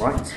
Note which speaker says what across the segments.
Speaker 1: Right.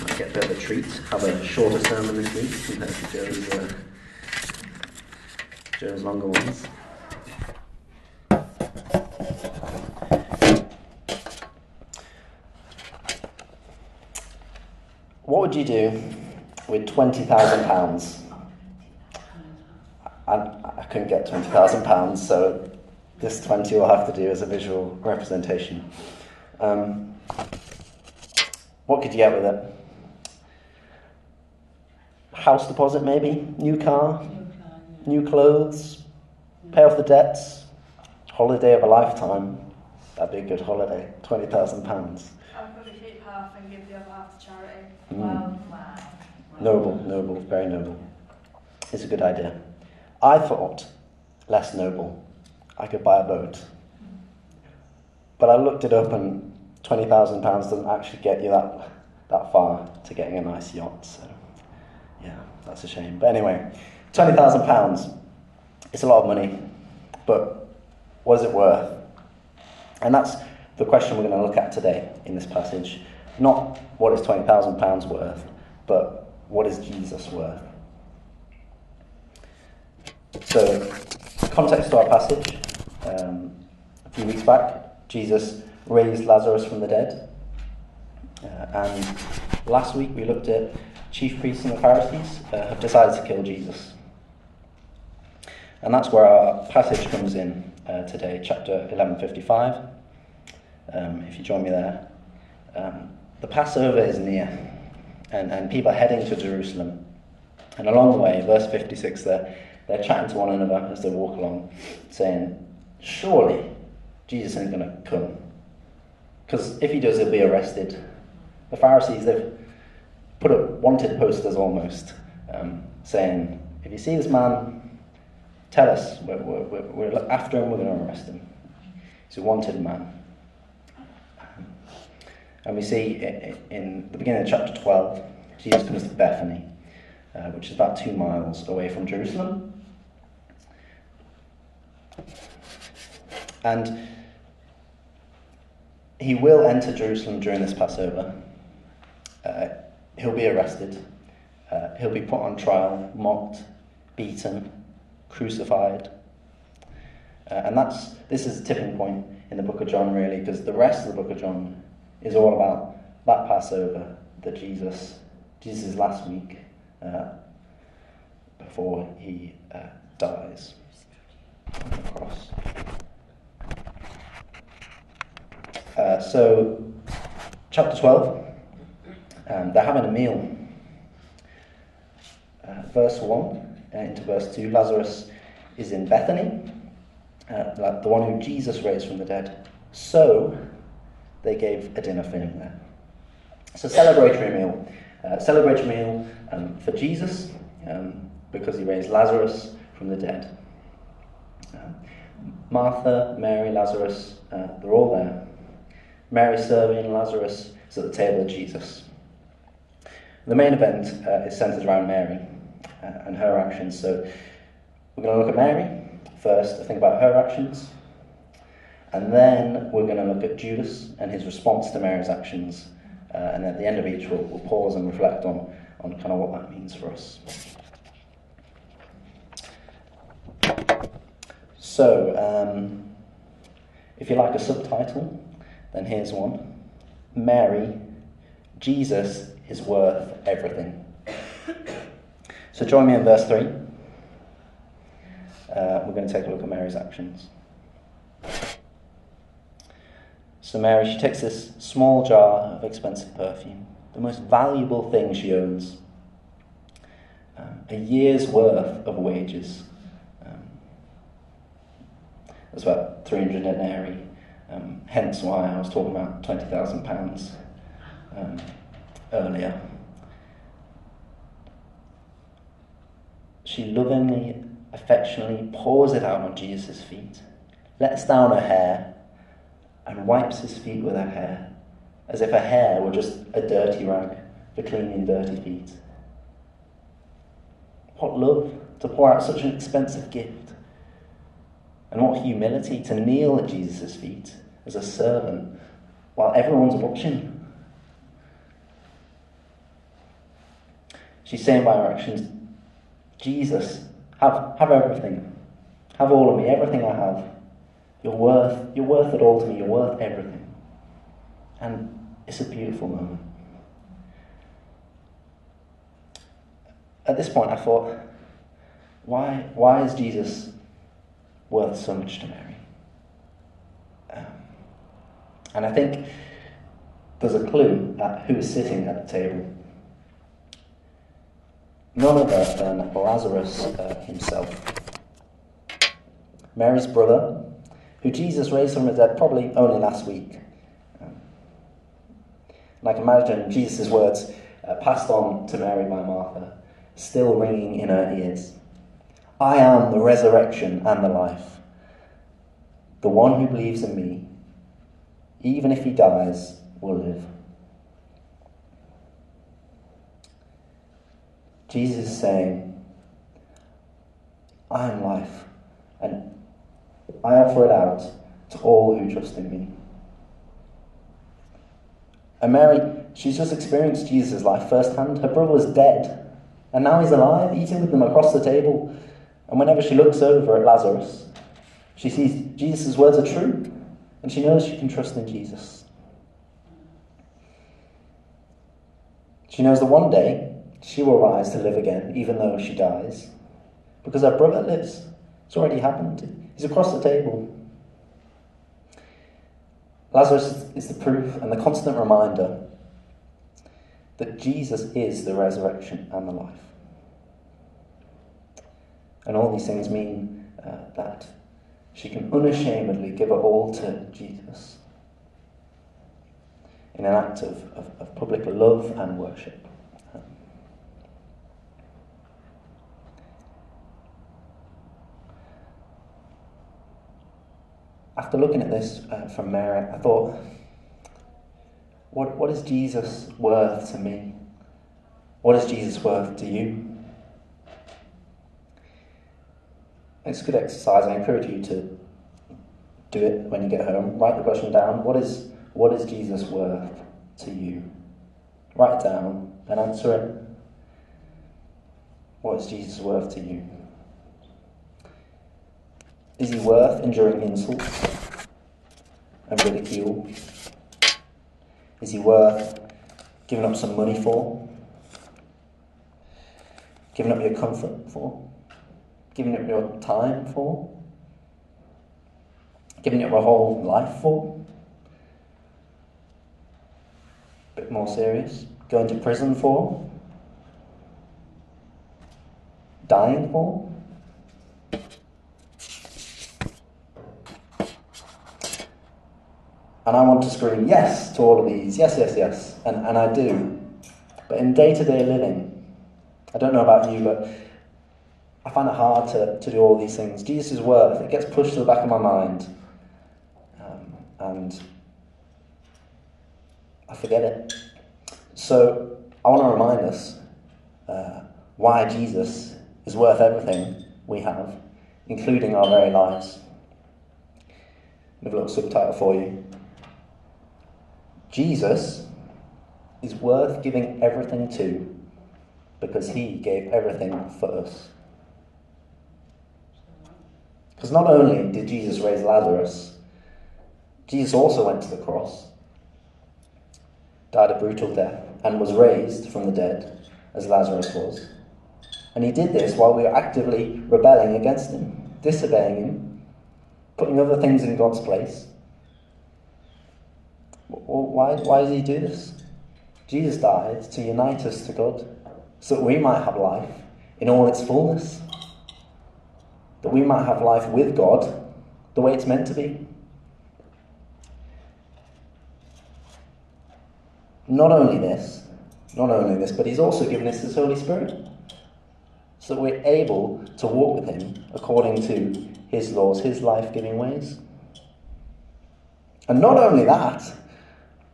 Speaker 1: Might get a bit of a treat. Have a shorter sermon this week compared to Joe's, uh, Joe's longer ones. What would you do with twenty thousand pounds? I, I couldn't get twenty thousand pounds, so this twenty will have to do as a visual representation. Um, what could you get with it? House deposit, maybe. New car, new clothes, pay off the debts, holiday of a lifetime. That'd be a good holiday. Twenty thousand pounds.
Speaker 2: I'd probably keep half and give the other half to charity.
Speaker 1: Mm.
Speaker 2: Wow. Wow.
Speaker 1: Noble, noble, very noble. It's a good idea. I thought less noble. I could buy a boat. But I looked it up and twenty thousand pounds doesn't actually get you that that far to getting a nice yacht. So yeah, that's a shame. But anyway, twenty thousand pounds. It's a lot of money, but what is it worth? And that's the question we're going to look at today in this passage. Not what is twenty thousand pounds worth, but what is Jesus worth? So, context to our passage. Um, a few weeks back, Jesus raised Lazarus from the dead. Uh, and last week we looked at chief priests and the Pharisees uh, have decided to kill Jesus. And that's where our passage comes in uh, today, chapter 1155. Um, if you join me there. Um, the Passover is near, and, and people are heading to Jerusalem. And along the way, verse 56 there, they're chatting to one another as they walk along, saying, Surely Jesus ain't going to come. Because if he does, he'll be arrested. The Pharisees, they've put up wanted posters almost, um, saying, If you see this man, tell us. We're, we're, we're after him, we're going to arrest him. He's a wanted man. And we see in the beginning of chapter 12, Jesus comes to Bethany, uh, which is about two miles away from Jerusalem. And he will enter Jerusalem during this Passover. Uh, he'll be arrested. Uh, he'll be put on trial, mocked, beaten, crucified. Uh, and that's this is a tipping point in the book of John, really, because the rest of the book of John is all about that Passover that Jesus, Jesus' last week uh, before he uh, dies on the cross. Uh, so, chapter 12, um, they're having a meal. Uh, verse 1 uh, into verse 2 Lazarus is in Bethany, uh, the one who Jesus raised from the dead. So, they gave a dinner for him there. A celebratory meal. Uh, celebratory meal um, for Jesus um, because he raised Lazarus from the dead. Martha, Mary, Lazarus, they're all there. Mary serving, Lazarus is at the table of Jesus. The main event uh, is centered around Mary uh, and her actions. So we're going to look at Mary first, think about her actions. And then we're going to look at Judas and his response to Mary's actions. Uh, and at the end of each, we'll, we'll pause and reflect on, on kind of what that means for us. So, um, if you like a subtitle, then here's one Mary, Jesus is worth everything. So, join me in verse 3. Uh, we're going to take a look at Mary's actions. So Mary, she takes this small jar of expensive perfume, the most valuable thing she owns, um, a year's worth of wages. Um, that's about 300 denarii, um, hence why I was talking about £20,000 um, earlier. She lovingly, affectionately pours it out on Jesus' feet, lets down her hair, and wipes his feet with her hair, as if her hair were just a dirty rag for cleaning dirty feet. What love to pour out such an expensive gift, and what humility to kneel at Jesus' feet as a servant while everyone's watching. She's saying by her actions, Jesus, have, have everything. Have all of me, everything I have. You're worth, you're worth it all to me. You're worth everything. And it's a beautiful moment. At this point, I thought, why, why is Jesus worth so much to Mary? Um, and I think there's a clue at who is sitting at the table. None other than Lazarus uh, himself. Mary's brother, who Jesus raised from the dead probably only last week. Um, and I can imagine Jesus' words uh, passed on to Mary by Martha, still ringing in her ears. I am the resurrection and the life. The one who believes in me, even if he dies, will live. Jesus is saying, I am life, and I offer it out to all who trust in me. And Mary, she's just experienced Jesus' life firsthand. Her brother was dead, and now he's alive, eating with them across the table. And whenever she looks over at Lazarus, she sees Jesus' words are true, and she knows she can trust in Jesus. She knows that one day she will rise to live again, even though she dies, because her brother lives. It's already happened. He's across the table. Lazarus is the proof and the constant reminder that Jesus is the resurrection and the life. And all these things mean uh, that she can unashamedly give her all to Jesus in an act of, of, of public love and worship. After looking at this uh, from Mary, I thought, what, what is Jesus worth to me? What is Jesus worth to you? It's a good exercise. I encourage you to do it when you get home. Write the question down. What is what is Jesus worth to you? Write it down and answer it. What is Jesus worth to you? Is he worth enduring insults and ridicule? Is he worth giving up some money for? Giving up your comfort for? Giving up your time for? Giving up your whole life for? A bit more serious. Going to prison for? Dying for? And I want to scream yes to all of these, yes, yes, yes, and, and I do. But in day to day living, I don't know about you, but I find it hard to, to do all these things. Jesus' is worth, it gets pushed to the back of my mind. Um, and I forget it. So I want to remind us uh, why Jesus is worth everything we have, including our very lives. We have a little subtitle for you. Jesus is worth giving everything to because he gave everything for us. Because not only did Jesus raise Lazarus, Jesus also went to the cross, died a brutal death, and was raised from the dead, as Lazarus was. And he did this while we were actively rebelling against him, disobeying him, putting other things in God's place. Why, why did he do this? Jesus died to unite us to God so that we might have life in all its fullness. That we might have life with God the way it's meant to be. Not only this, not only this, but He's also given us His Holy Spirit so that we're able to walk with Him according to His laws, His life giving ways. And not only that,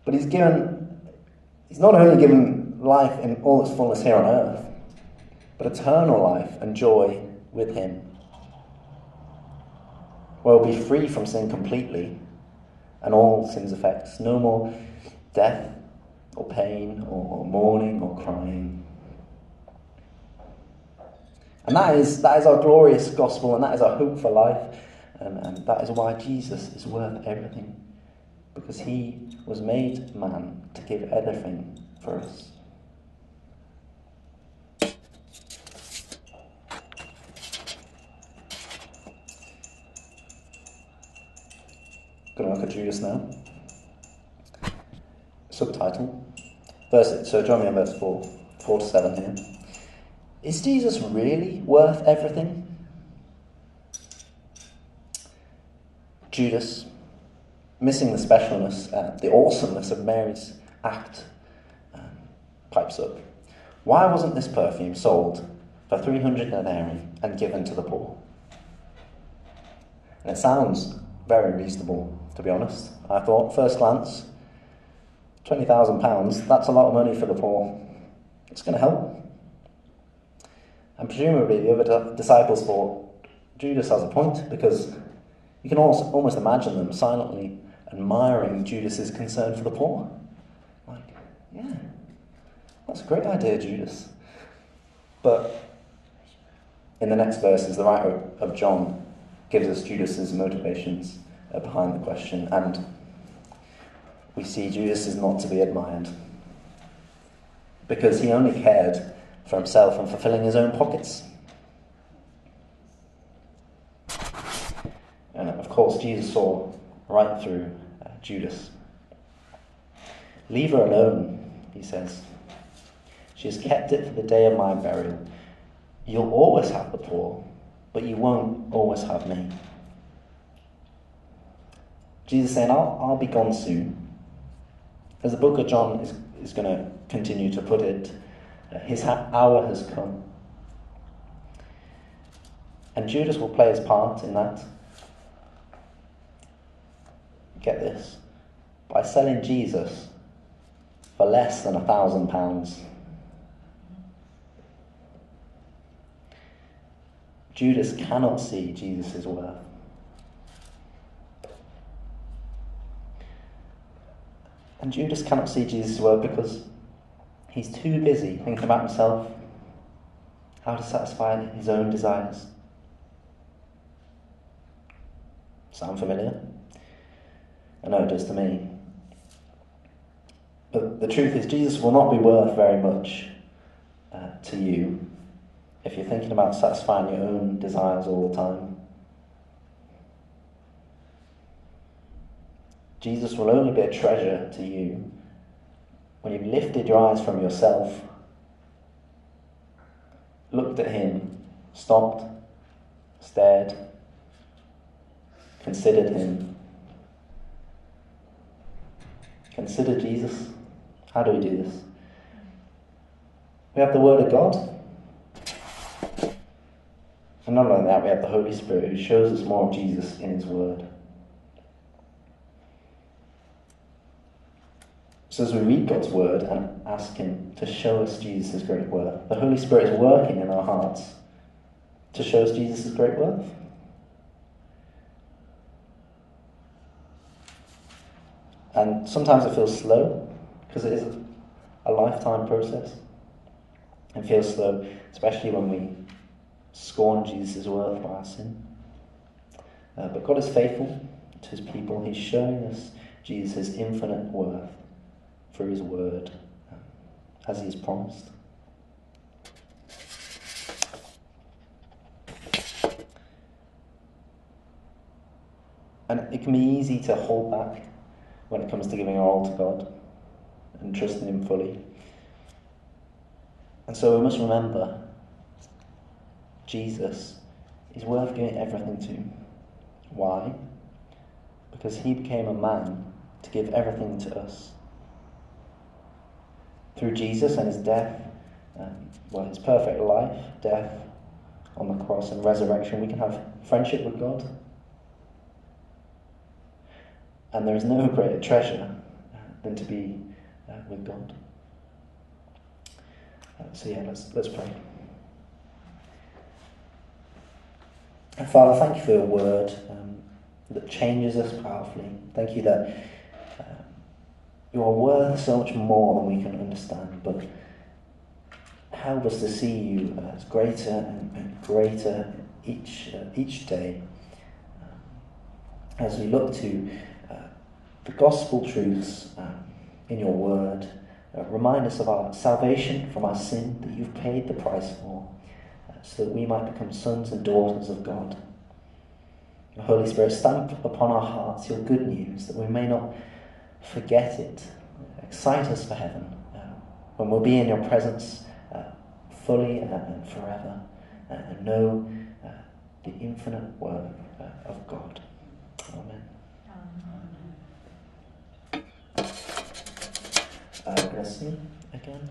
Speaker 1: but He's given, He's not only given life in all its fullness here on earth, but eternal life and joy with Him. We'll be free from sin completely and all sin's effects. No more death or pain or, or mourning or crying. And that is, that is our glorious gospel, and that is our hope for life. And, and that is why Jesus is worth everything. Because he was made man to give everything for us. To look at Judas now. Subtitle. Verse, so join me on verse 4, 4 to 7 here. Is Jesus really worth everything? Judas, missing the specialness, uh, the awesomeness of Mary's act, um, pipes up. Why wasn't this perfume sold for 300 denarii and given to the poor? And it sounds very reasonable, to be honest. I thought, first glance, £20,000, that's a lot of money for the poor. It's going to help. And presumably the other disciples thought Judas has a point because you can almost, almost imagine them silently admiring Judas's concern for the poor. Like, yeah, that's a great idea, Judas. But in the next verses, the writer of John gives us Judas's motivations uh, behind the question, and we see Judas is not to be admired because he only cared for himself and fulfilling his own pockets. And of course, Jesus saw right through uh, Judas. Leave her alone, he says. She has kept it for the day of my burial. You'll always have the poor, but you won't always have me. Jesus saying, I'll, I'll be gone soon. As the book of John is, is going to continue to put it, uh, his hour has come. And Judas will play his part in that. Get this by selling Jesus for less than a thousand pounds. Judas cannot see Jesus' worth. And Judas cannot see Jesus' worth because he's too busy thinking about himself, how to satisfy his own desires. Sound familiar? I know it does to me. But the truth is, Jesus will not be worth very much uh, to you if you're thinking about satisfying your own desires all the time. Jesus will only be a treasure to you when you've lifted your eyes from yourself, looked at Him, stopped, stared, considered Him. Consider Jesus. How do we do this? We have the Word of God. And not only that, we have the Holy Spirit who shows us more of Jesus in His Word. So as we read God's word and ask Him to show us Jesus' great worth, the Holy Spirit is working in our hearts to show us Jesus' great worth. And sometimes it feels slow because it is a lifetime process. It feels slow, especially when we scorn Jesus' worth by our sin. Uh, but God is faithful to His people. He's showing us Jesus' infinite worth through his word as he has promised. And it can be easy to hold back when it comes to giving our all to God and trusting Him fully. And so we must remember Jesus is worth giving everything to. Why? Because He became a man to give everything to us through Jesus and his death, um, well, his perfect life, death on the cross, and resurrection, we can have friendship with God. And there is no greater treasure uh, than to be uh, with God. Uh, so yeah, let's let's pray. Father, thank you for your word. Um, that changes us powerfully. Thank you that um, you are worth so much more than we can understand, but help us to see you as greater and, greater each, uh, each day um, as we look to uh, the gospel truths um, in your word. Uh, remind us of our salvation from our sin that you've paid the price for, so that we might become sons and daughters of God. The Holy Spirit, stamp upon our hearts your good news that we may not forget it. Excite us for heaven uh, when we'll be in your presence uh, fully and forever uh, and know uh, the infinite worth uh, of God. Amen. Uh, bless me again.